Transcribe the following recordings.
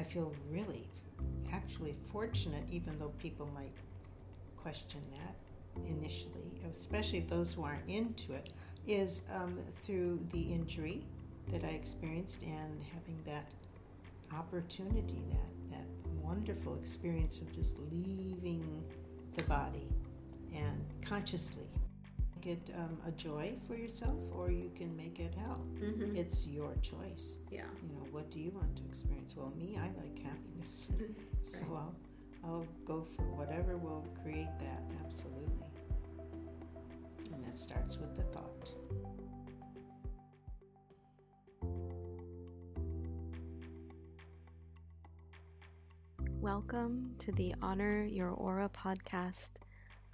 I feel really, actually fortunate, even though people might question that initially, especially those who aren't into it, is um, through the injury that I experienced and having that opportunity, that, that wonderful experience of just leaving the body and consciously get um, a joy for yourself or you can make it hell. Mm-hmm. It's your choice. Yeah. You know, what do you want to experience? Well, me, I like happiness. so I'll, I'll go for whatever will create that, absolutely. And that starts with the thought. Welcome to the Honor Your Aura podcast,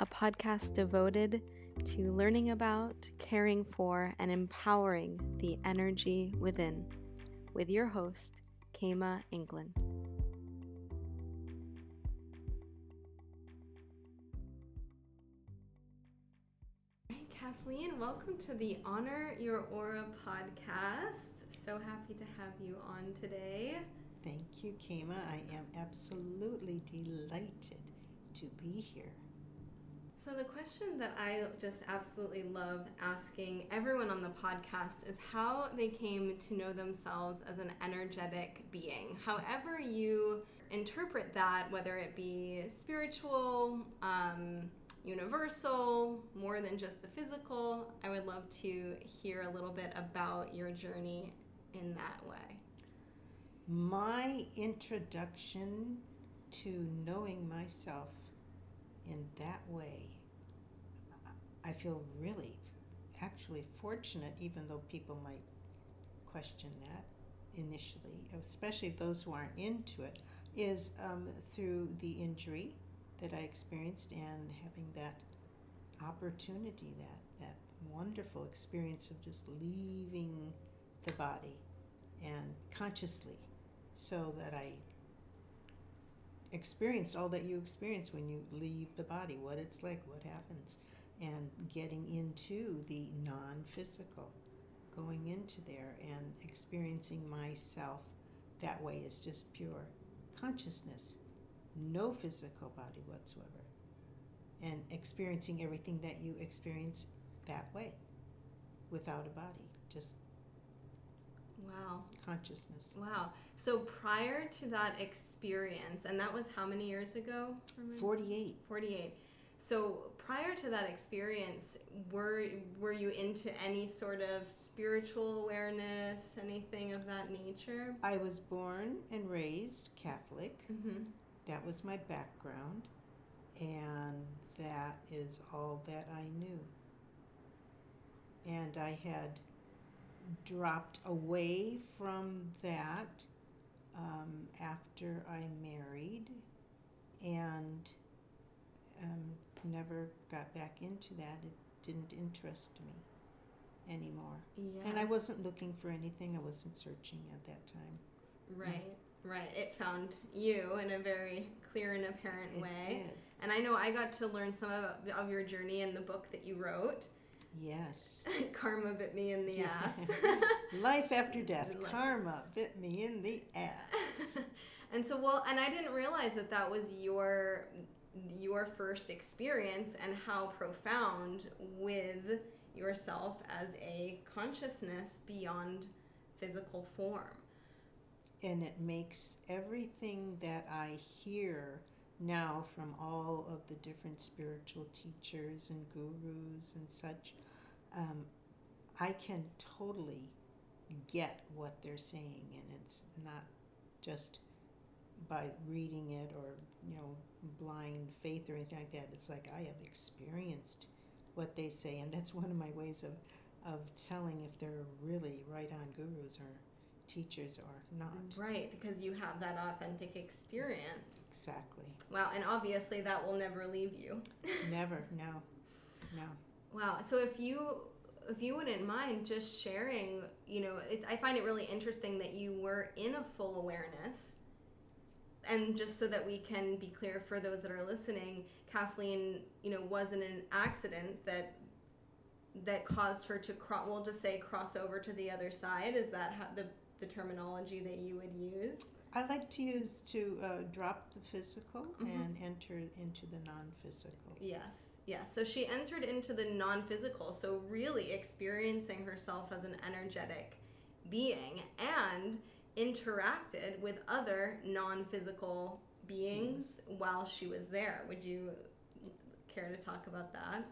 a podcast devoted to learning about, caring for, and empowering the energy within, with your host, Kama England. Hi, Kathleen, welcome to the Honor Your Aura podcast. So happy to have you on today. Thank you, Kema. I am absolutely delighted to be here. So, the question that I just absolutely love asking everyone on the podcast is how they came to know themselves as an energetic being. However, you interpret that, whether it be spiritual, um, universal, more than just the physical, I would love to hear a little bit about your journey in that way. My introduction to knowing myself in that way, I feel really, actually fortunate, even though people might question that initially, especially those who aren't into it, is um, through the injury that I experienced and having that opportunity, that, that wonderful experience of just leaving the body and consciously so that I experienced all that you experience when you leave the body, what it's like, what happens, and getting into the non physical, going into there and experiencing myself that way is just pure consciousness, no physical body whatsoever, and experiencing everything that you experience that way without a body, just Wow. consciousness. Wow. So prior to that experience, and that was how many years ago? 48. 48. So prior to that experience, were were you into any sort of spiritual awareness, anything of that nature? I was born and raised Catholic. Mm-hmm. That was my background, and that is all that I knew. And I had dropped away from that um, after I married and um, never got back into that. It didn't interest me anymore. Yeah. And I wasn't looking for anything, I wasn't searching at that time. Right. Right. It found you in a very clear and apparent It way. did. And I know I got to learn some of, of your journey in the book that you wrote. Yes. Karma bit me in the Yeah. ass. Life after death, Life. karma bit me in the ass. and so well and i didn't realize that that was your your first experience and how profound with yourself as a consciousness beyond physical form. And it makes everything that I hear now from all of the different spiritual teachers and gurus and such, um, I can totally get what they're saying, and it's not just by reading it or you know blind faith or anything like that. It's like I have experienced what they say, and that's one of my ways of of telling if they're really right on gurus or teachers or not. right because you have that authentic experience Exactly. wow and obviously that will never leave you Never. No. No. Wow. So if you if you wouldn't mind just sharing, you know, it, I find it really interesting that you were in a full awareness. And just so that we can be clear for those that are listening, Kathleen, you know, wasn't an accident that that caused her to cross. We'll just say cross over to the other side. Is that how the the terminology that you would use? I like to use to uh, drop the physical Mhm. and enter into the non-physical. Yes, yes. So she entered into the non physical, so really experiencing herself as an energetic being and interacted with other non physical beings while she was there. Would you care to talk about that?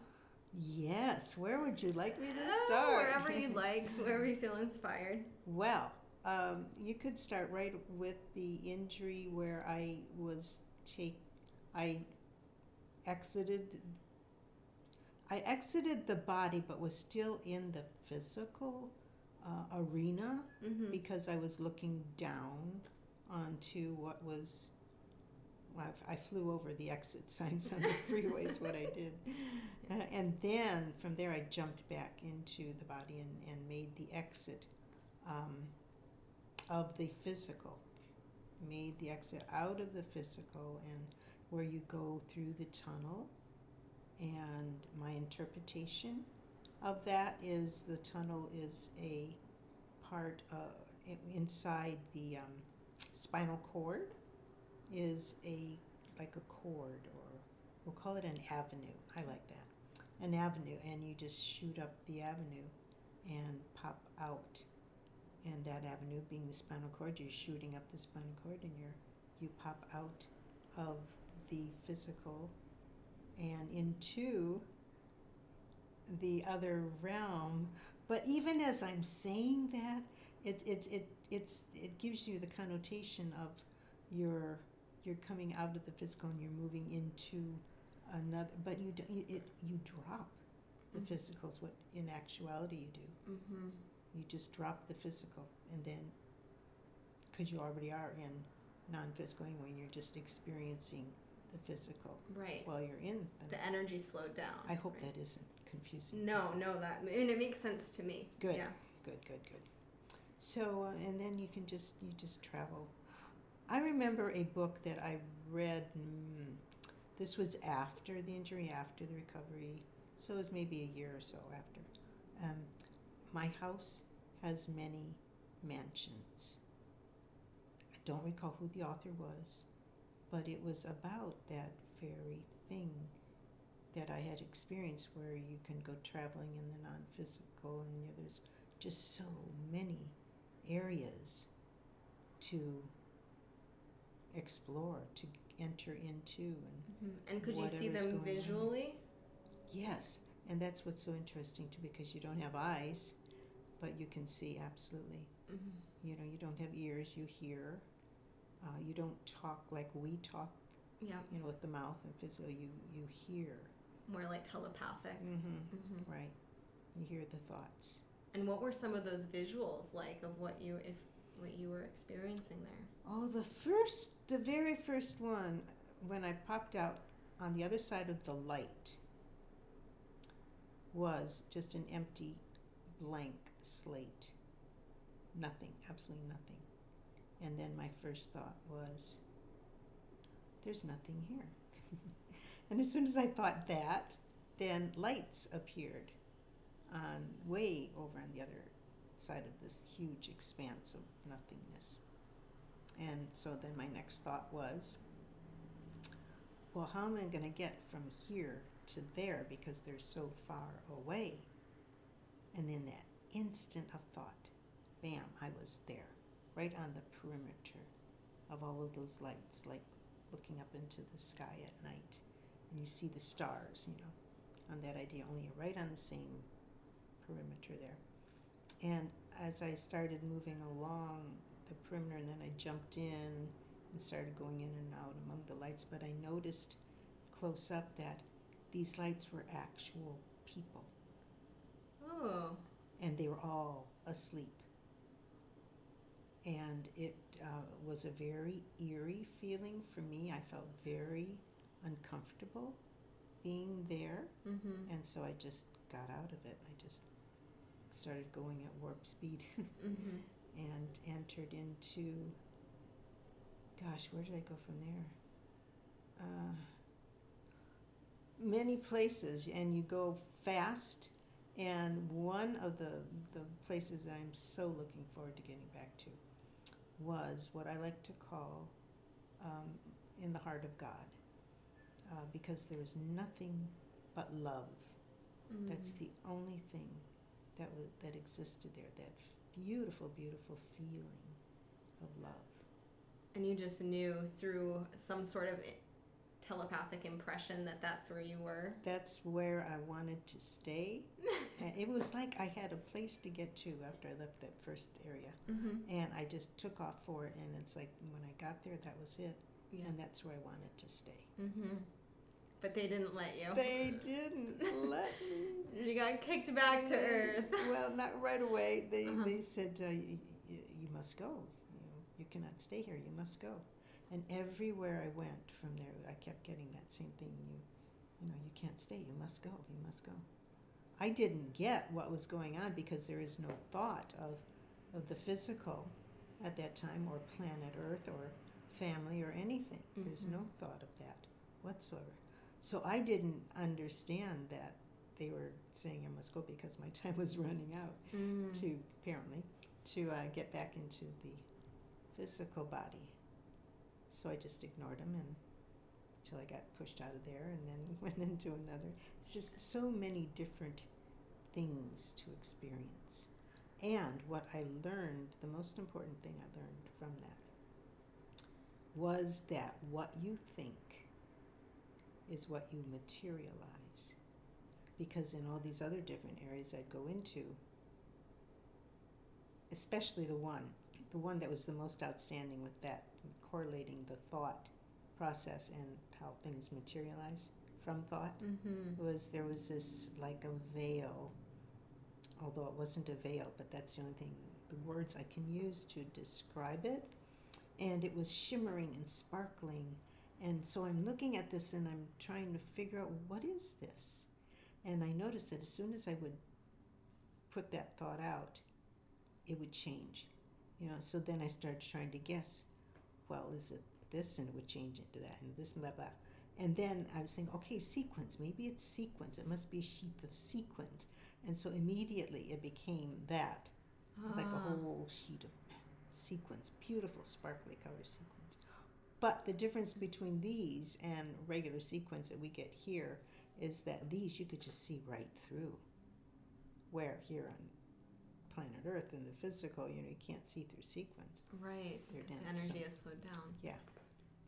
Yes. Where would you like me to start? Oh, start? Wherever you like, wherever you feel inspired. Well, um, you could start right with the injury where I was take, I exited. I exited the body, but was still in the physical uh, arena Mm-hmm. because I was looking down onto what was. Well, I flew over the exit signs on the freeway is what I did, uh, and then from there I jumped back into the body and, and made the exit um, of the physical. Made the exit out of the physical and where you go through the tunnel. And my interpretation of that is the tunnel is a part uh, inside the um, spinal cord is a like a cord or we'll call it an avenue. I like that. An avenue and you just shoot up the avenue and pop out. And that avenue being the spinal cord, you're shooting up the spinal cord and you're you pop out of the physical and into the other realm. But even as I'm saying that, it's it's it it's it gives you the connotation of you're you're coming out of the physical and you're moving into another. But you you, it you drop the Mhm. physical is what in actuality you do. Mm-hmm. You just drop the physical and then because you already are in non-physical anyway, you're just experiencing the physical Right. while you're in the. The energy slowed down. I hope right? that isn't confusing. No, no, that I mean, it makes sense to me. Good. Yeah. Good, good, good. So, uh, and then you can just you just travel. I remember a book that I read. Mm, this was after the injury, after the recovery, so it was maybe a year or so after. Um, my house has many mansions. I don't recall who the author was, but it was about that very thing that I had experienced where you can go traveling in the non physical and you there's just so many areas to explore, to enter into. And Mhm. And could you see them going on. visually? yes, and that's what's so interesting too because you don't have eyes, but you can see absolutely. Mm-hmm. You know, you don't have ears, you hear. Uh, you don't talk like we talk, Yeah, you know, with the mouth and physical. You you hear. More like telepathic. Mm-hmm. Mm-hmm. Right. You hear the thoughts. And what were some of those visuals like of what you if what you were experiencing there? Oh, the first, the very first one, when I popped out on the other side of the light, was just an empty, blank slate. Nothing, absolutely nothing. And then my first thought was, there's nothing here. and as soon as I thought that, then lights appeared on way over on the other side of this huge expanse of nothingness. And so then my next thought was, well, how am I going to get from here to there because they're so far away? And then that instant of thought, bam, I was there, right on the perimeter of all of those lights, like looking up into the sky at night. And you see the stars, you know, on that idea, only you're right on the same perimeter there. And as I started moving along the perimeter, and then I jumped in and started going in and out among the lights, but I noticed close up that these lights were actual people, Oh, and they were all asleep. And it uh, was a very eerie feeling for me. I felt very uncomfortable being there. mm-hmm. And so I just got out of it. I just started going at warp speed Mm-hmm. and entered into, gosh, where did I go from there? Uh, many places, and you go fast. And one of the, the places that I'm so looking forward to getting back to was what I like to call um, in the heart of God, uh, because there was nothing but love. Mm. That's the only thing that was that existed there. That beautiful, beautiful feeling of love. And you just knew through some sort of telepathic impression that that's where you were. That's where I wanted to stay. and it was like I had a place to get to after I left that first area. Mm-hmm. And I just took off for it. And it's like when I got there, that was it. Yeah. And that's where I wanted to stay. Mm-hmm. But they didn't let you. They didn't let me. You got kicked back to Earth. well, not right away. They, Uh-huh. they said, uh, you, you, you must go. You, you cannot stay here. You must go. And everywhere I went from there, I kept getting that same thing. You, you know, you can't stay. You must go. You must go. I didn't get what was going on because there is no thought of, of the physical at that time, or planet Earth, or family, or anything. There's Mhm. no thought of that whatsoever. So I didn't understand that they were saying I must go because my time was running out Mm. to apparently to uh, get back into the physical body. So I just ignored them and until I got pushed out of there and then went into another. It's just so many different things to experience. And what I learned, the most important thing I learned from that was that what you think is what you materialize. Because in all these other different areas I'd go into, especially the one, the one that was the most outstanding with that, correlating the thought process and how things materialize from thought, Mm-hmm. was there was this like a veil, although it wasn't a veil, but that's the only thing, the words I can use to describe it. And it was shimmering and sparkling. And so I'm looking at this and I'm trying to figure out what is this? And I noticed that as soon as I would put that thought out, it would change. You know, so then I started trying to guess, well, is it this? And it would change into that and this, blah, blah. And then I was thinking, okay, sequence. Maybe it's sequence. It must be a sheath of sequence. And so immediately it became that, like a Ah. whole sheet of sequence, beautiful, sparkly color sequence. But the difference between these and regular sequence that we get here is that these you could just see right through. Where here on planet Earth in the physical, you know, you can't see through sequence. Right. They're Because the dense, so- energy is slowed down. Yeah,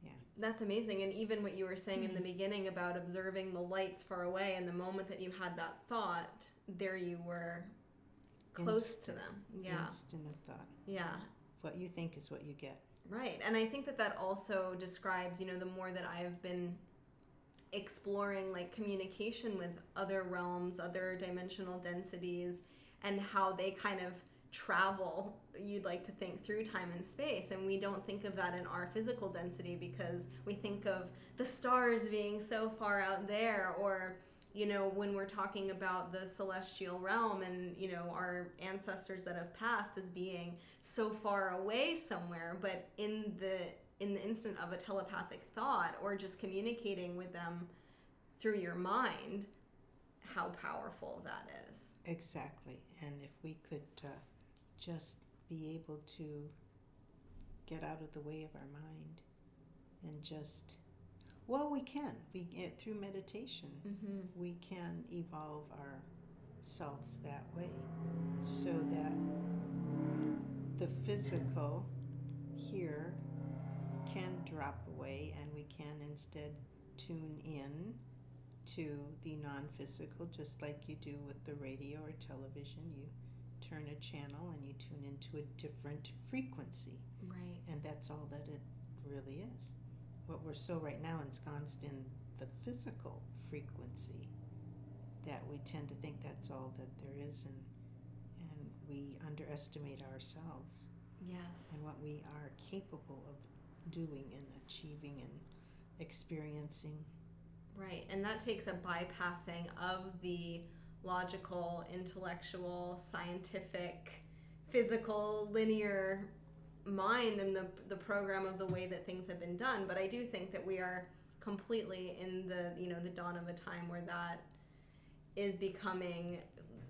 yeah. That's amazing. And even what you were saying in the Mhm. beginning about observing the lights far away, and the moment that you had that thought, there you were close to them. Yeah. Instant of thought. Yeah. What you think is what you get. Right. And I think that that also describes, you know, the more that I've been exploring like communication with other realms, other dimensional densities, and how they kind of travel, you'd like to think through time and space. And we don't think of that in our physical density because we think of the stars being so far out there or you know when we're talking about the celestial realm and you know our ancestors that have passed as being so far away somewhere but in the in the instant of a telepathic thought or just communicating with them through your mind how powerful that is Exactly. And if we could uh, just be able to get out of the way of our mind and just, well, we can. We get through meditation. mm-hmm. we can evolve ourselves that way so that the physical here can drop away and we can instead tune in to the non-physical just like you do with the radio or television you turn a channel and you tune into a different frequency right and that's all that it really is. What we're so right now ensconced in the physical frequency that we tend to think that's all that there is, and and we underestimate ourselves yes and what we are capable of doing and achieving and experiencing. Right, and that takes a bypassing of the logical, intellectual, scientific, physical, linear mind and the the program of the way that things have been done. But I do think that we are completely in the you know the dawn of a time where that is becoming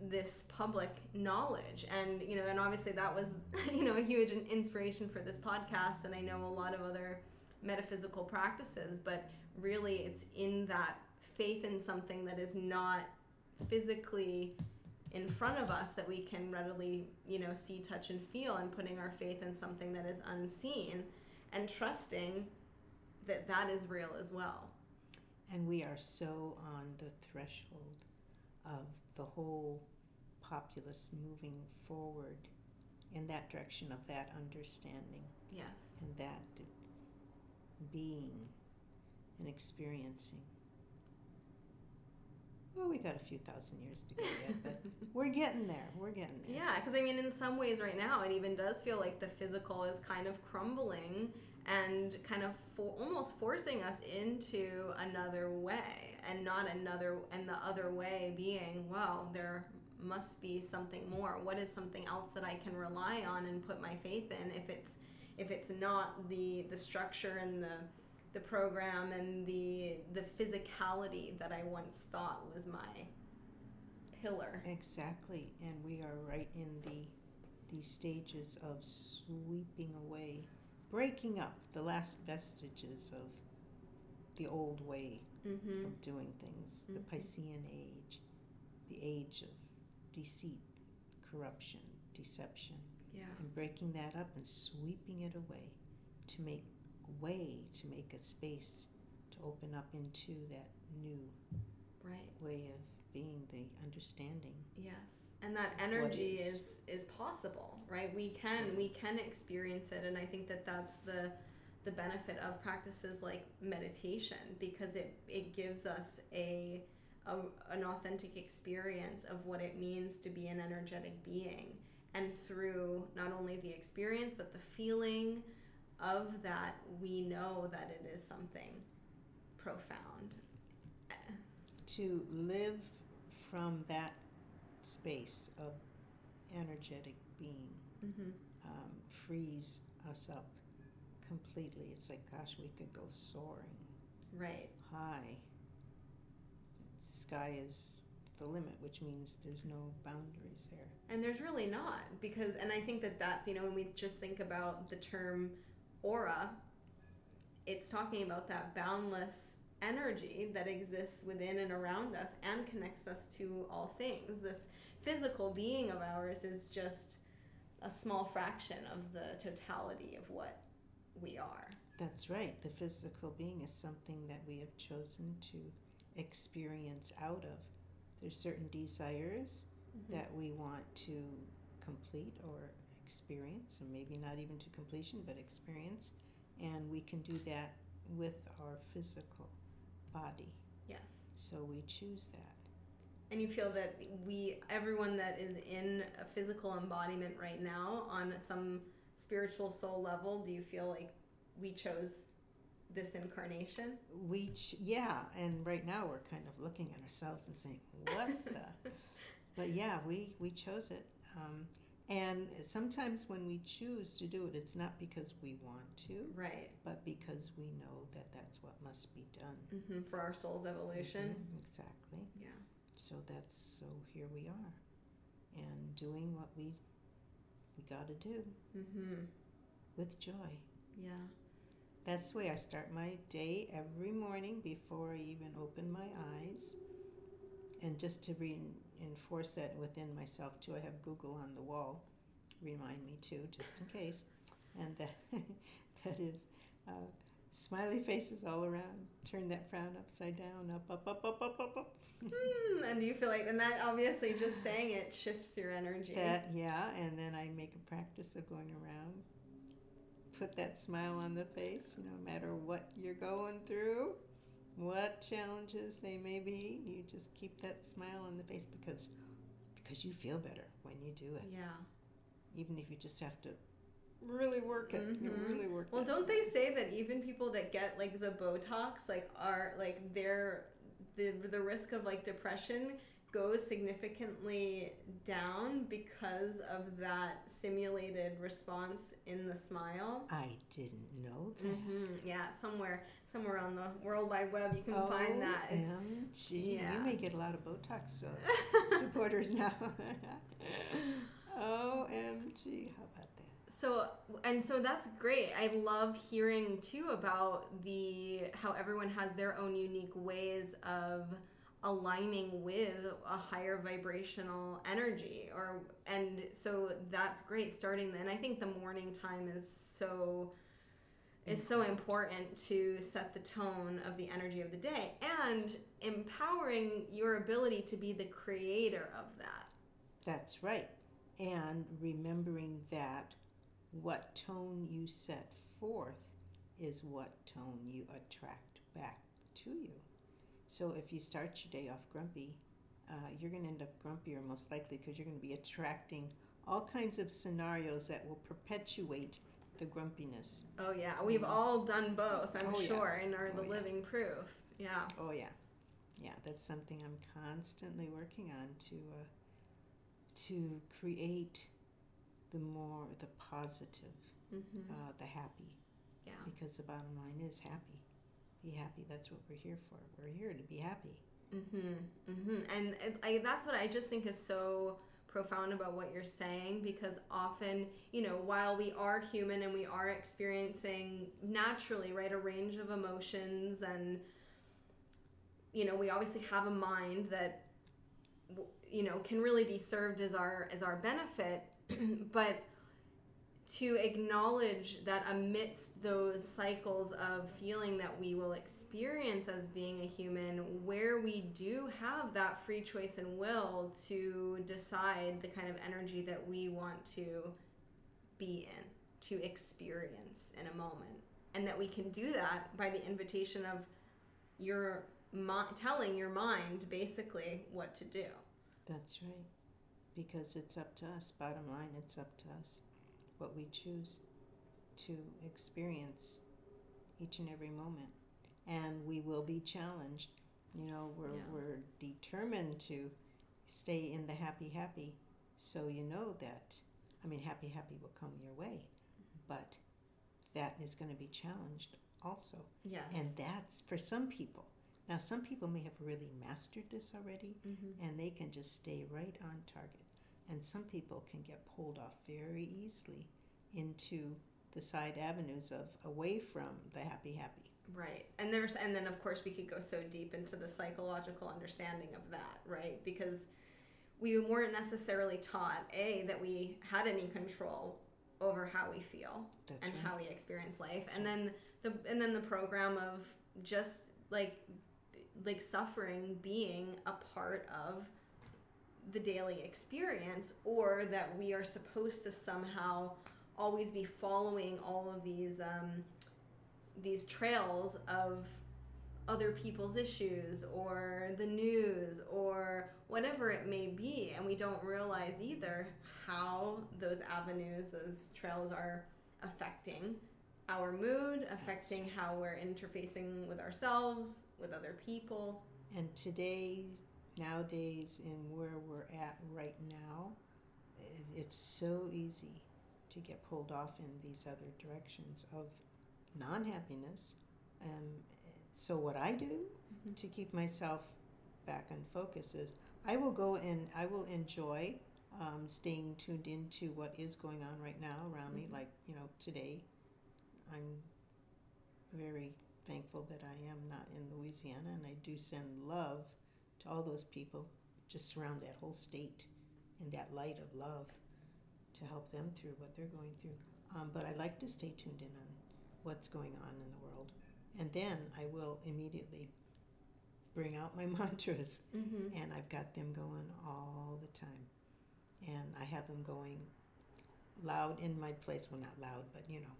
this public knowledge and you know and obviously that was you know a huge inspiration for this podcast and i know a lot of other metaphysical practices but really it's in that faith in something that is not physically in front of us that we can readily you know see touch and feel and putting our faith in something that is unseen and trusting that that is real as well and we are so on the threshold of the whole populace moving forward in that direction of that understanding. Yes. And that being and experiencing. Well, we got a few thousand years to go yet, but we're getting there. We're getting there. Yeah, because I mean, in some ways, right now, it even does feel like the physical is kind of crumbling and kind of for, almost forcing us into another way and not another and the other way being well there must be something more what is something else that i can rely on and put my faith in if it's if it's not the the structure and the the program and the the physicality that i once thought was my pillar exactly and we are right in the these stages of sweeping away breaking up the last vestiges of the old way mm-hmm. of doing things, mm-hmm. the Piscean age, the age of deceit, corruption, deception. Yeah. And breaking that up and sweeping it away to make way, to make a space to open up into that new right. way of being the understanding. Yes and that energy is. is is possible right we can we can experience it and i think that that's the the benefit of practices like meditation because it it gives us a, a an authentic experience of what it means to be an energetic being and through not only the experience but the feeling of that we know that it is something profound to live from that space of energetic being mm-hmm. um, frees us up completely. It's like, gosh, we could go soaring. Right. High. The sky is the limit, which means there's no boundaries there. And there's really not, because, and I think that that's, you know, when we just think about the term aura, it's talking about that boundless energy that exists within and around us and connects us to all things. This physical being of ours is just a small fraction of the totality of what we are. That's right. The physical being is something that we have chosen to experience out of. There's certain desires mm-hmm. that we want to complete or experience, and maybe not even to completion, but experience. And we can do that with our physical body. Yes. So we choose that. And you feel that we, everyone that is in a physical embodiment right now on some spiritual soul level, do you feel like we chose this incarnation? We, ch- yeah, and right now we're kind of looking at ourselves and saying, what the? but yeah, we, we chose it. Um, and sometimes when we choose to do it, it's not because we want to, right? But because we know that that's what must be done mm-hmm. for our soul's evolution. Mm-hmm, exactly. Yeah. So that's so here we are, and doing what we we got to do mm-hmm. with joy. Yeah. That's the way I start my day every morning before I even open my eyes. And just to reinforce that within myself too, I have Google on the wall. Remind me too, just in case. And that, that is uh, smiley faces all around. Turn that frown upside down, up, up, up, up, up, up, up. mm, and you feel like, and that obviously just saying it shifts your energy. That, yeah, and then I make a practice of going around. Put that smile on the face, you know, no matter what you're going through what challenges they may be, you just keep that smile on the face because because you feel better when you do it. Yeah. Even if you just have to really work it, mm-hmm. you really work. Well, don't smile. they say that even people that get like the Botox, like are like their the the risk of like depression goes significantly down because of that simulated response in the smile. I didn't know that. hmm Yeah, somewhere somewhere on the World Wide Web you can find that. OMG. Yeah. You may get a lot of Botox uh, supporters now. OMG. How about that? So and so that's great. I love hearing too about the how everyone has their own unique ways of aligning with a higher vibrational energy or and so that's great starting then. I think the morning time is so is so important to set the tone of the energy of the day and empowering your ability to be the creator of that. That's right. And remembering that what tone you set forth is what tone you attract back to you. So if you start your day off grumpy, uh, you're going to end up grumpier most likely because you're going to be attracting all kinds of scenarios that will perpetuate the grumpiness. Oh yeah, we've all done both. I'm Oh, yeah. sure, and are Oh, the yeah. living proof. Yeah. Oh yeah, yeah. That's something I'm constantly working on to uh, to create the more the positive, Mm-hmm. uh, the happy. Yeah. Because the bottom line is happy. Be happy. That's what we're here for. We're here to be happy. Mm-hmm. Mm-hmm. And it, I, that's what I just think is so profound about what you're saying because often, you know, while we are human and we are experiencing naturally, right, a range of emotions and you know, we obviously have a mind that you know, can really be served as our as our benefit, but to acknowledge that amidst those cycles of feeling that we will experience as being a human, where we do have that free choice and will to decide the kind of energy that we want to be in, to experience in a moment. And that we can do that by the invitation of your mi- telling your mind basically what to do. That's right. Because it's up to us. Bottom line, it's up to us what we choose to experience each and every moment. And we will be challenged. You know, we're, Yeah. we're determined to stay in the happy, happy. So you know that, I mean, happy, happy will come your way. But that is going to be challenged also. Yes. And that's for some people. Now, some people may have really mastered this already mm-hmm. and they can just stay right on target. And some people can get pulled off very easily into the side avenues of away from the happy, happy. Right. And there's and then of course we could go so deep into the psychological understanding of that, right? Because we weren't necessarily taught a that we had any control over how we feel That's and right. how we experience life. That's and then the and then the program of just like like suffering being a part of the daily experience or that we are supposed to somehow always be following all of these um, these trails of other people's issues or the news or whatever it may be and we don't realize either how those avenues those trails are affecting our mood affecting how we're interfacing with ourselves with other people. And today, nowadays, in where we're at right now, it's so easy to get pulled off in these other directions of non happiness. Um, so, what I do Mhm. to keep myself back on focus is I will go and I will enjoy um, staying tuned into what is going on right now around me. Mhm. Like, you know, today, I'm very thankful that I am not in Louisiana, and I do send love to all those people. Just surround that whole state in that light of love to help them through what they're going through. Um, but I like to stay tuned in on what's going on in the world, and then I will immediately bring out my mantras, mm-hmm. and I've got them going all the time, and I have them going loud in my place. Well, not loud, but you know,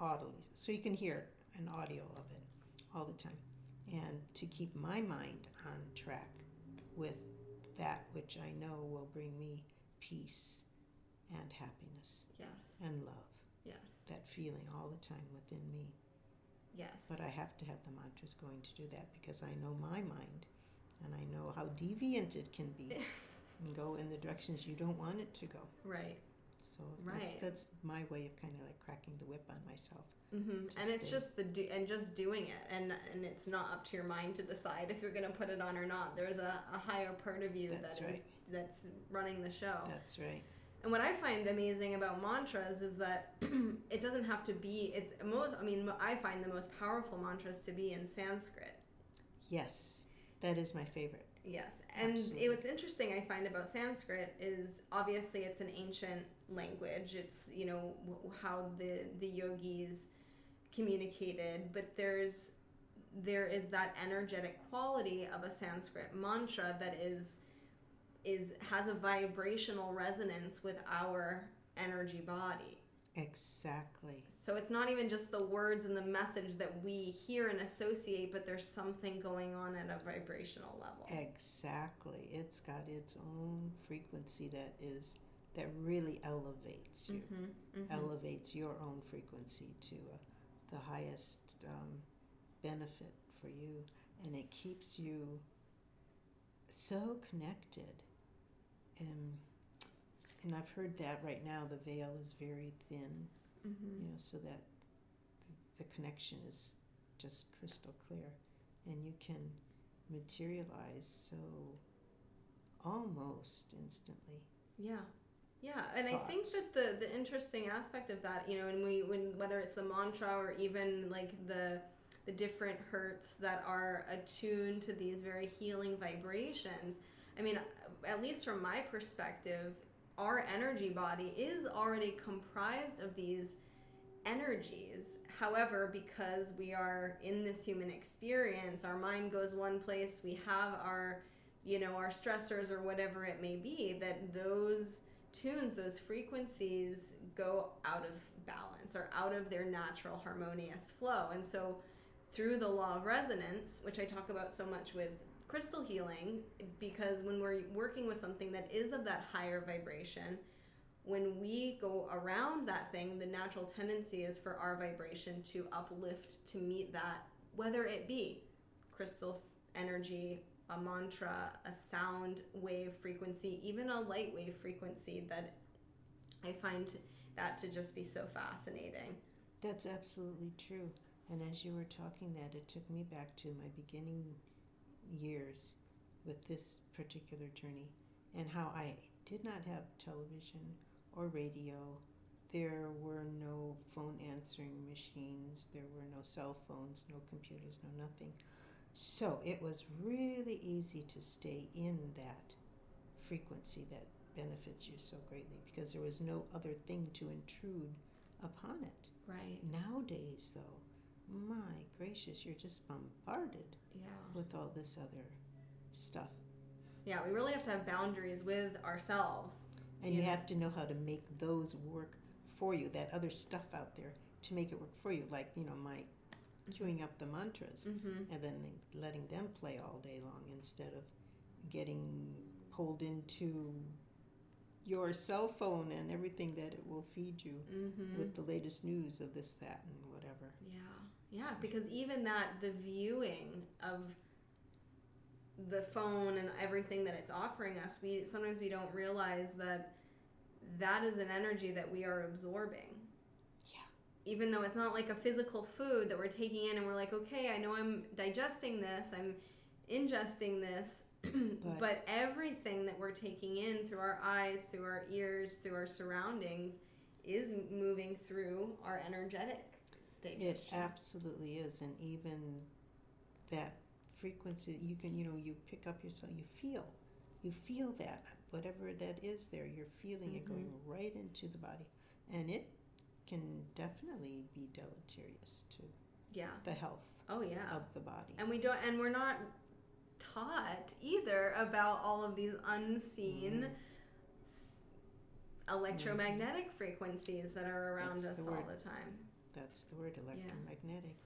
audibly, so you can hear an audio of it all the time, and to keep my mind on track with that which I know will bring me peace and happiness yes and love. yes That feeling all the time within me. yes But I have to have the mantras going to do that because I know my mind and I know how deviant it can be and go in the directions you don't want it to go. Right. So that's, Right. that's my way of kind of like cracking the whip on myself. Mm-hmm. And it's stay. just the do and just doing it, and and it's not up to your mind to decide if you're gonna put it on or not. There's a, a higher part of you That's that is right. that's running the show. That's right. And what I find amazing about mantras is that it doesn't have to be. It's most. I mean, I find the most powerful mantras to be in Sanskrit. Yes, that is my favorite. Yes, and Absolutely. it, what's interesting I find about Sanskrit is obviously it's an ancient language. It's you know w- how the the yogis communicated, but there's there is that energetic quality of a Sanskrit mantra that is is has a vibrational resonance with our energy body. Exactly. So it's not even just the words and the message that we hear and associate, but there's something going on at a vibrational level. Exactly. It's got its own frequency that is that really elevates you. Mm-hmm, mm-hmm. Elevates your own frequency to uh, the highest um, benefit for you, and it keeps you so connected. And and I've heard that right now the veil is very thin, Mm-hmm. you know, so that the, the connection is just crystal clear, and you can materialize so almost instantly. Yeah. Yeah, and I think that the the interesting aspect of that, you know, and we when whether it's the mantra or even like the the different hertz that are attuned to these very healing vibrations. I mean, at least from my perspective, our energy body is already comprised of these energies. However, because we are in this human experience, our mind goes one place, we have our, you know, our stressors or whatever it may be, that those tunes, those frequencies go out of balance or out of their natural harmonious flow. And so, through the law of resonance, which I talk about so much with crystal healing, because when we're working with something that is of that higher vibration, when we go around that thing, the natural tendency is for our vibration to uplift to meet that, whether it be crystal energy, a mantra, a sound wave frequency, even a light wave frequency that I find that to just be so fascinating. That's absolutely true. And as you were talking that, it took me back to my beginning years with this particular journey and how I did not have television or radio. There were no phone answering machines, there were no cell phones, no computers, no nothing. So it was really easy to stay in that frequency that benefits you so greatly because there was no other thing to intrude upon it. Right. Nowadays, though, my gracious, you're just bombarded Yeah. with all this other stuff. Yeah, we really have to have boundaries with ourselves. And you have to know how to make those work for you, that other stuff out there, to make it work for you. Like, you know, my queuing up the mantras Mm-hmm. and then letting them play all day long instead of getting pulled into your cell phone and everything that it will feed you Mm-hmm. with the latest news of this, that, and. Yeah, because even that, the viewing of the phone and everything that it's offering us, we sometimes we don't realize that that is an energy that we are absorbing. Yeah. Even though it's not like a physical food that we're taking in and we're like, okay, I know I'm digesting this, I'm ingesting this, But- but everything that we're taking in through our eyes, through our ears, through our surroundings is moving through our energetic It digestion. absolutely is, and even that frequency, you can, you know, you pick up yourself, you feel, you feel that whatever that is there, you're feeling it going right into the body, and it can definitely be deleterious to yeah. the health Oh yeah. of the body. And we don't and we're not taught either about all of these unseen Mm. s- electromagnetic frequencies that are around That's us the all word. the time. That's the word, electromagnetic.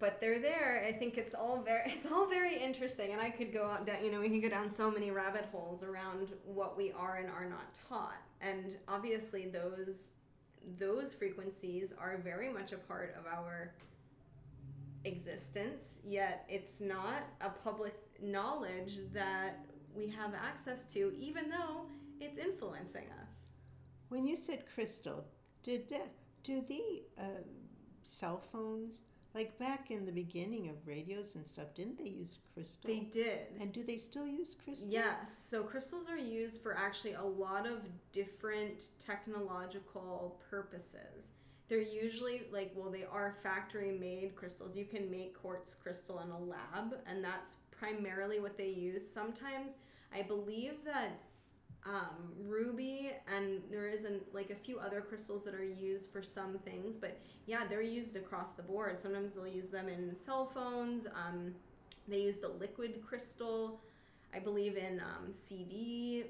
But they're there. I think it's all very it's all very interesting and I could go on down, you know, we can go down so many rabbit holes around what we are and are not taught. And obviously those those frequencies are very much a part of our existence, yet it's not a public knowledge that we have access to, even though it's influencing us. When you said crystal, did that do the uh, cell phones like back in the beginning of radios and stuff? Didn't they use crystal? They did. And do they still use crystals? Yes. So crystals are used for actually a lot of different technological purposes. They're usually like, well, they are factory made crystals. You can make quartz crystal in a lab, and that's primarily what they use. Sometimes I believe that um, ruby and there is an, like a few other crystals that are used for some things, but yeah, they're used across the board. Sometimes they'll use them in cell phones. Um, they use the liquid crystal. I believe in um, CD,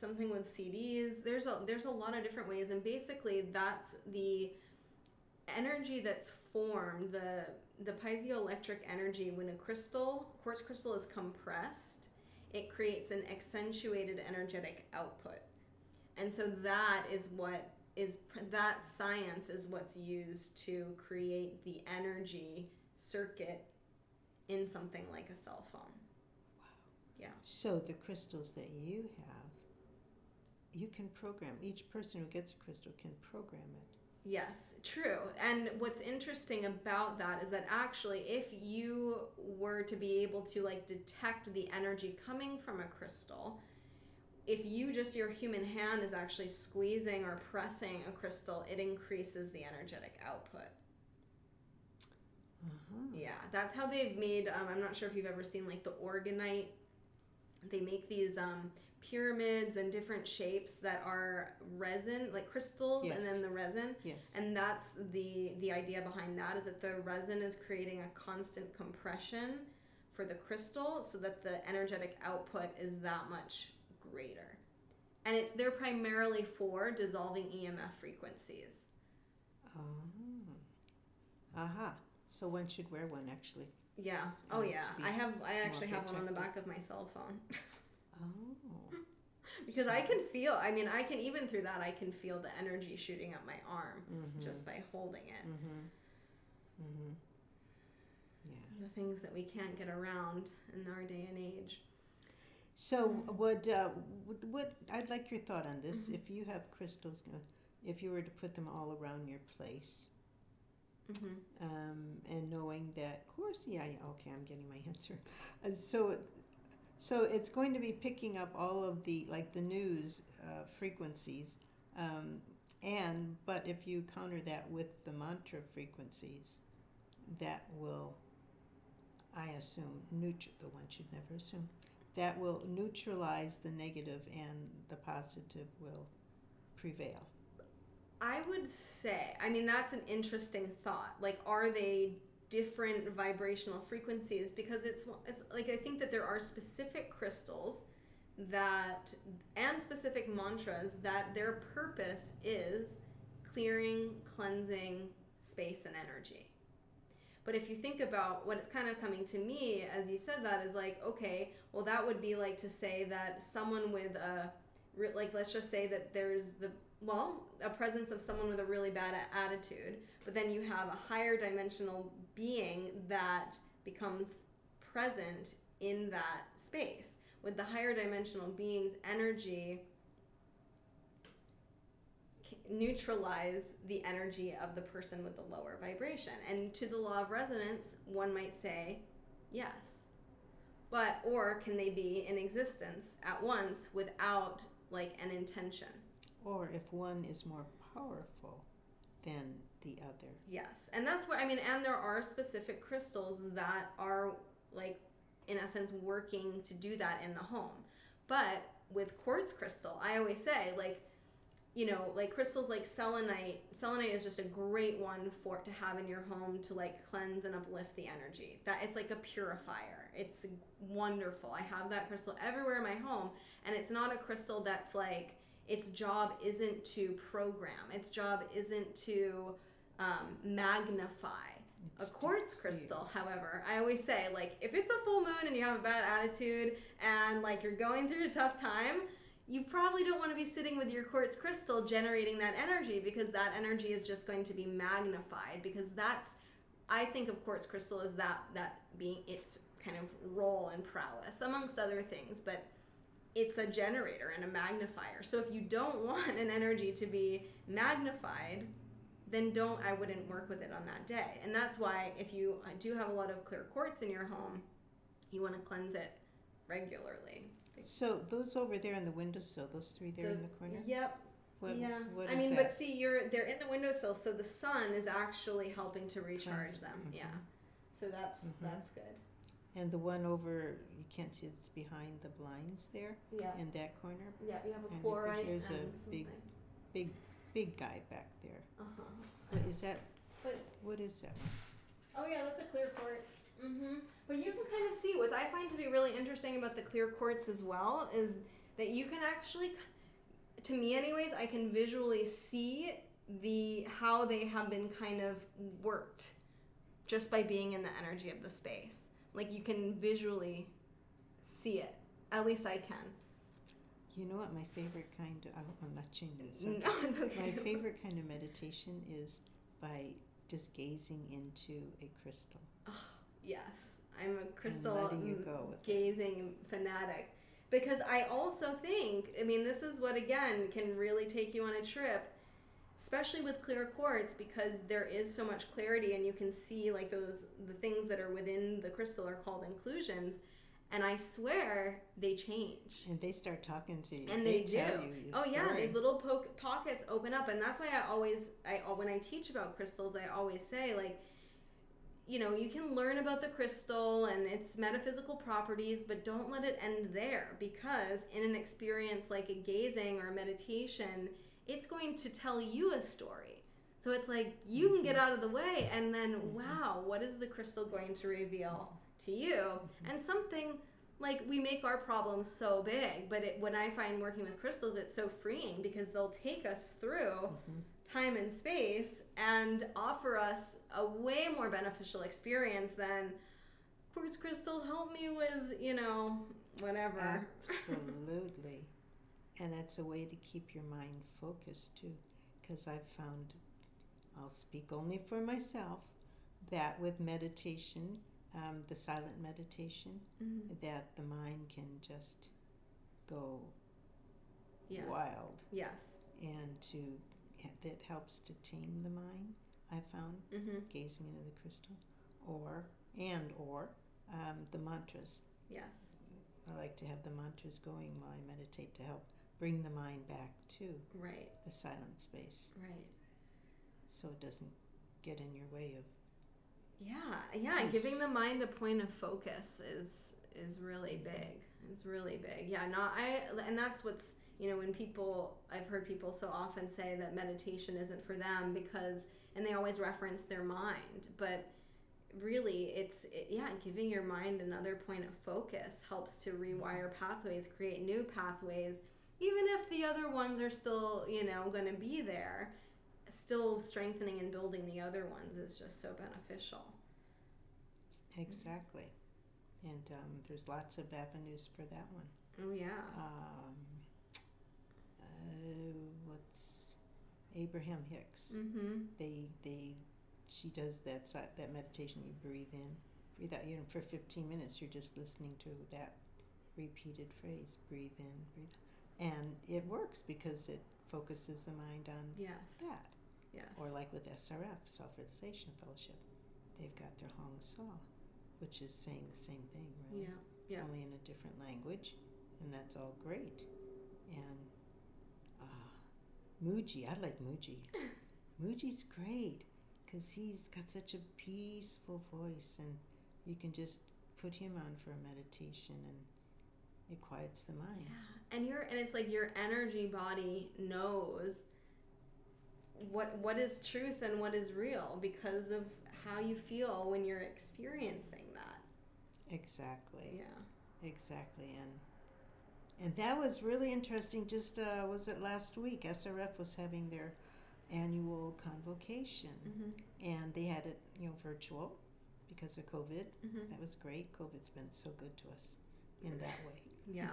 something with CDs. There's a there's a lot of different ways, and basically that's the energy that's formed the the piezoelectric energy when a crystal quartz crystal is compressed it creates an accentuated energetic output. And so that is what is that science is what's used to create the energy circuit in something like a cell phone. Wow. Yeah. So the crystals that you have, you can program. Each person who gets a crystal can program it. Yes, true. And what's interesting about that is that actually, if you were to be able to like detect the energy coming from a crystal, if you just your human hand is actually squeezing or pressing a crystal, it increases the energetic output. Uh-huh. Yeah, that's how they've made. Um, I'm not sure if you've ever seen like the orgonite. They make these um, pyramids and different shapes that are resin like crystals yes. and then the resin. Yes. And that's the the idea behind that is that the resin is creating a constant compression for the crystal so that the energetic output is that much greater. And it's they're primarily for dissolving emf frequencies. Oh aha. So one should wear one actually. Yeah. Oh yeah. i have i actually have one on the back of my cell phone Oh. because so. I can feel, I mean, I can, even through that, I can feel the energy shooting up my arm mm-hmm. just by holding it. Mm-hmm. Mm-hmm. Yeah. The things that we can't get around in our day and age. So, would, uh, would, what, I'd like your thought on this. Mm-hmm. If you have crystals, uh, if you were to put them all around your place, Mm-hmm. Um, and knowing that, of course, yeah, yeah, okay, I'm getting my answer. Uh, so so it's going to be picking up all of the like the news uh, frequencies, um, and but if you counter that with the mantra frequencies, that will, I assume, neutral. The one should never assume that will neutralize the negative and the positive will prevail. I would say, I mean, that's an interesting thought. Like, are they different vibrational frequencies because it's it's like I think that there are specific crystals that and specific mantras that their purpose is clearing, cleansing space and energy. But if you think about what it's kind of coming to me as you said that is like, okay, well that would be like to say that someone with a like let's just say that there's the well, a presence of someone with a really bad attitude, but then you have a higher dimensional being that becomes present in that space. With the higher dimensional being's energy, neutralize the energy of the person with the lower vibration. And to the law of resonance, one might say, yes. But, or can they be in existence at once without like an intention? Or if one is more powerful than the other. Yes. And that's what I mean and there are specific crystals that are like in essence working to do that in the home. But with quartz crystal, I always say like you know, like crystals like selenite. Selenite is just a great one for to have in your home to like cleanse and uplift the energy. That it's like a purifier. It's wonderful. I have that crystal everywhere in my home, and it's not a crystal that's like its job isn't to program. Its job isn't to um, magnify. It's a quartz crystal, however, I always say, like, if it's a full moon and you have a bad attitude and like you're going through a tough time, you probably don't want to be sitting with your quartz crystal generating that energy because that energy is just going to be magnified because that's I think of quartz crystal as that that's being its kind of role and prowess, amongst other things. But it's a generator and a magnifier. So if you don't want an energy to be magnified, then don't I wouldn't work with it on that day. And that's why if you do have a lot of clear quartz in your home, you want to cleanse it regularly. So those over there in the windowsill, those three there The- in the corner. Yep. What, yeah. what I mean, that? but see, you're they're in the windowsill, so the sun is actually helping to recharge them. mhm. Yeah. So that's Mhm. that's good. And the one over, you can't see it's behind the blinds there Yeah. in that corner. Yeah, you have a And chlorite there's a and big- something. Big, big guy back there. Uh-huh. What is that? But What is that? Oh yeah, that's a clear quartz. Mm-hmm. But you can kind of see what I find to be really interesting about the clear quartz as well is that you can actually, to me anyways, I can visually see the how they have been kind of worked just by being in the energy of the space. Like you can visually see it. At least I can. You know what my favorite kind of, hope I'm not changing subject. No, it's okay. My favorite kind of meditation is by just gazing into a crystal. Oh, Yes, I'm a crystal letting you go with it. gazing fanatic because I also think, I mean, this is what again can really take you on a trip, especially with clear quartz because there is so much clarity and you can see like those the things that are within the crystal are called inclusions, and I swear they change. And they start talking to you. And they tell do. Oh yeah, these little po- pockets open up, and that's why I always, I when I teach about crystals, I always say like, you know, you can learn about the crystal and its metaphysical properties, but don't let it end there because in an experience like a gazing or a meditation, it's going to tell you a story. So it's like you can get mm-hmm. out of the way, and then mm-hmm. wow, what is the crystal going to reveal to you? Mm-hmm. And something like we make our problems so big, but it, when I find working with crystals, it's so freeing because they'll take us through time and space and offer us a way more beneficial experience than quartz crystal help me with you know whatever Absolutely. And that's a way to keep your mind focused too. Because I've found, I'll speak only for myself, that with meditation, um, the silent meditation, Mhm. that the mind can just go yes. wild. Yes. And to that helps to tame the mind i found hmm gazing into the crystal. Or and or um, the mantras. Yes. I like to have the mantras going while i meditate to help bring the mind back to right. the silent space. Right. So it doesn't get in your way of yeah yeah Nice. giving the mind a point of focus is is really big. It's really big. Yeah not i and that's what's you know when people i've heard people so often say that meditation isn't for them because and they always reference their mind but really it's it, yeah giving your mind another point of focus helps to rewire pathways create new pathways even if the other ones are still you know going to be there still strengthening and building the other ones is just so beneficial. Exactly. And um, there's lots of avenues for that one. Oh yeah. Um, uh, what's abraham hicks. Mm-hmm. They they she does that that meditation you breathe in. Breathe out you know for 15 minutes you're just listening to that repeated phrase breathe in breathe and it works because it focuses the mind on yes. that. Yes. Or like with srf self-realization fellowship they've got their Hong-Sau which is saying the same thing really yeah yeah. Only in a different language and that's all great. And uh, Mooji, I like Mooji. Mooji's great because he's got such a peaceful voice, and you can just put him on for a meditation, and it quiets the mind. Yeah, and your and it's like your energy body knows what what is truth and what is real because of how you feel when you're experiencing that. Exactly, Yeah. exactly, and and that was really interesting. Just uh, was it last week? SRF was having their annual convocation, Mm-hmm. and they had it you know virtual because of COVID. Mm-hmm. That was great. COVID's been so good to us in that way. Yeah.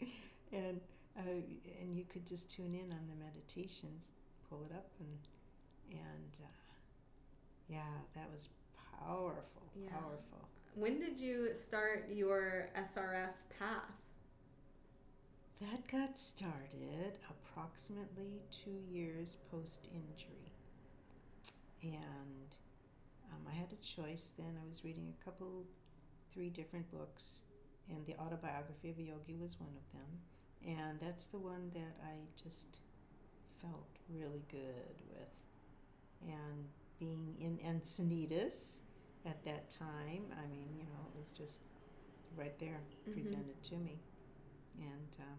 and uh, and you could just tune in on the meditations, pull it up, and and uh, yeah, that was powerful, Yeah. powerful. when did you start your SRF path? That got started approximately two years post injury. And um, I had a choice then. I was reading a couple, three different books, and the autobiography of a yogi was one of them. And that's the one that I just felt really good with. And being in Encinitas at that time, I mean, you know, it was just right there Mhm. presented to me. And um,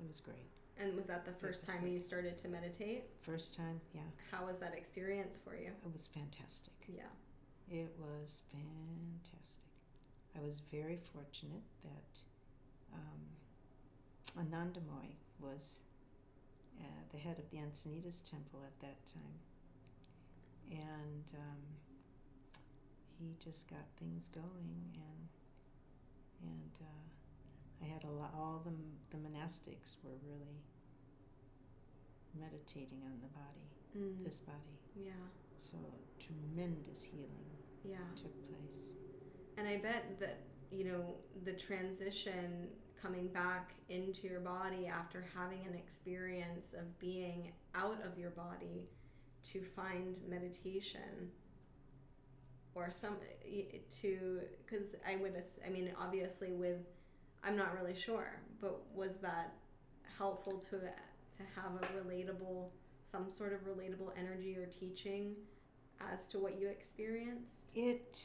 it was great. And was that the first time great. you started to meditate? First time, yeah, How was that experience for you? it was fantastic. Yeah. It was fantastic. I was very fortunate that um, Anandamoy was uh, the head of the Encinitas temple at that time. And um, he just got things going, and and uh, I had a lot. All the the monastics were really meditating on the body, Mm. this body. Yeah. So tremendous healing Yeah. took place. And I bet that, you know, the transition coming back into your body after having an experience of being out of your body to find meditation or some to because I would I mean obviously with I'm not really sure but was that helpful to to have a relatable some sort of relatable energy or teaching as to what you experienced? It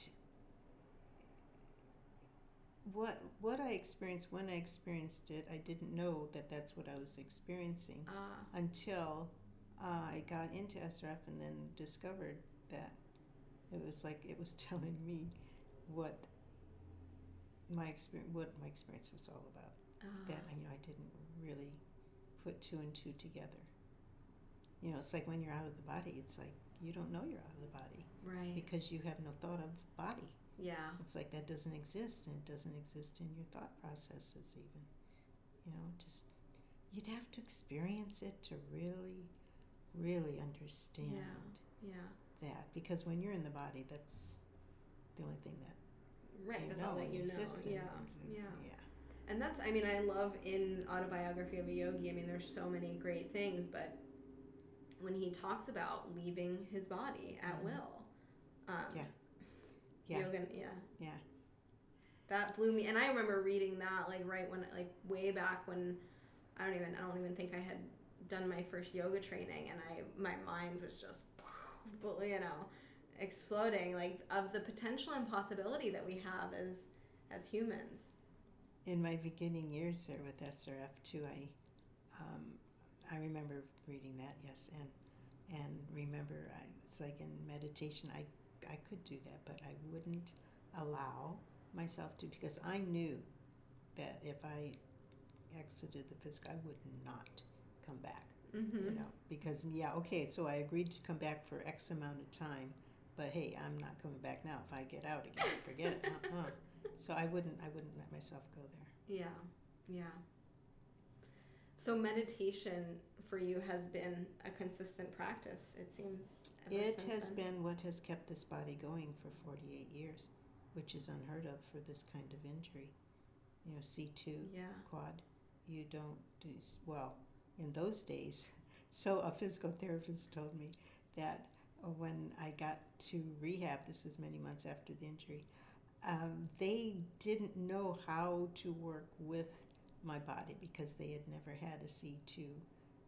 what what I experienced when I experienced it, I didn't know that that's what I was experiencing ah until uh, I got into SRF and then discovered that it was like it was telling me what my experience what my experience was all about. ah. That you know I didn't really put two and two together. You know, it's like when you're out of the body, it's like you don't know you're out of the body Right. because you have no thought of body. Yeah. It's like that doesn't exist, and it doesn't exist in your thought processes, even. You know, just you'd have to experience it to really, really understand Yeah. yeah. that. Because when you're in the body, that's the only thing that Right. you That's all that you know. Yeah. Yeah. yeah. And that's, I mean, I love in Autobiography of a Yogi, I mean, there's so many great things, but when he talks about leaving his body at Mhm. will, um, Yeah. Yeah. Yoga, yeah. Yeah. That blew me. And I remember reading that, like, right when, like, way back when I don't even, I don't even think I had done my first yoga training, and I, my mind was just, you know, exploding, like, of the potential and possibility that we have as, as humans. In my beginning years there with SRF too, I, um, I remember reading that. Yes, and and remember, I, it's like in meditation, I I could do that, but I wouldn't allow myself to because I knew that if I exited the physical, I would not come back. Mm-hmm. You know, because yeah, okay, so I agreed to come back for X amount of time, but hey, I'm not coming back now. If I get out again, forget it. Uh-uh. So I wouldn't I wouldn't let myself go there. Yeah, yeah. So meditation for you has been a consistent practice. It seems. It has then. been what has kept this body going for 48 years, which is unheard of for this kind of injury. You know, C2 Yeah. quad, you don't do well in those days. So a physical therapist told me that when I got to rehab, this was many months after the injury, um, they didn't know how to work with my body because they had never had a C2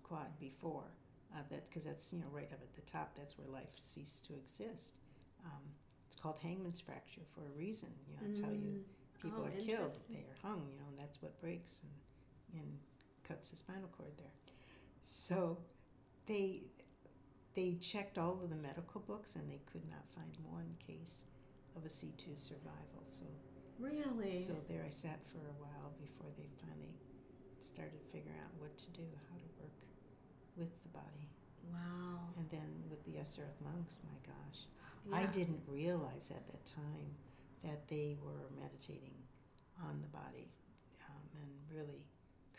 quad before. Uh, that's because that's you know right up at the top. That's where life ceased to exist. Um, it's called hangman's fracture for a reason. You know, that's how you Mm. people Oh, are killed. They are hung. You know, and that's what breaks and and cuts the spinal cord there. So they they checked all of the medical books and they could not find one case of a C two survival. So Really. so there I sat for a while before they finally started figuring out what to do, how to work with the body. wow. And then with the SRF monks, my gosh. I didn't realize at that time that they were meditating on the body um, and really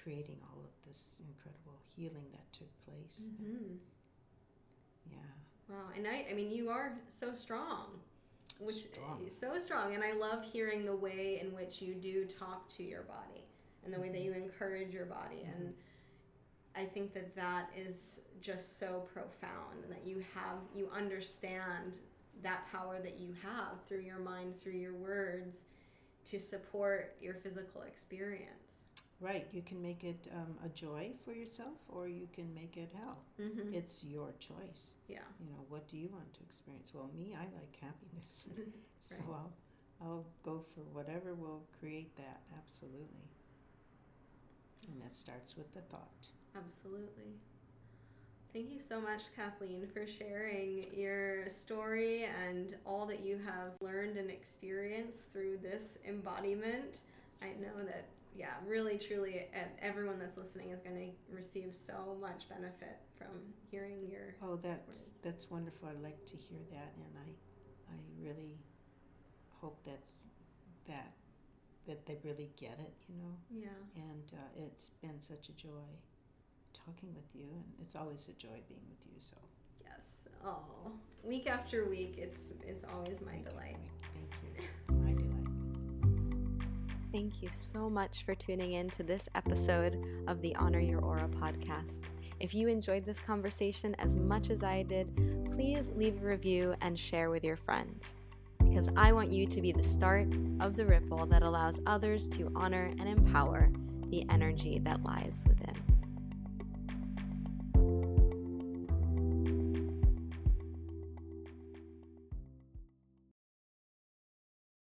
creating all of this incredible healing that took place. Mhm. Yeah. Wow. And I, I mean, you are so strong. Which strong. is so strong. And I love hearing the way in which you do talk to your body and the way that mm-hmm. you encourage your body. Mm-hmm. And I think that that is just so profound and that you have, you understand that power that you have through your mind, through your words to support your physical experience. Right, you can make it um, a joy for yourself or you can make it hell. Mm-hmm. It's your choice. Yeah. You know, what do you want to experience? Well, me, I like happiness. so I'll, I'll go for whatever will create that, absolutely. And that starts with the thought. Absolutely. Thank you so much, Kathleen, for sharing your story and all that you have learned and experienced through this embodiment. I know that, yeah, really, truly, everyone that's listening is going to receive so much benefit from hearing your. Oh, that's Words. that's wonderful. I'd like to hear that, and I, I really hope that that that they really get it. You know, Yeah. and uh, it's been such a joy talking with you, and it's always a joy being with you. So Yes. Oh, week after week, it's it's always my you, delight. Thank you so much for tuning in to this episode of the Honor Your Aura podcast. If you enjoyed this conversation as much as I did, please leave a review and share with your friends. Because I want you to be the start of the ripple that allows others to honor and empower the energy that lies within.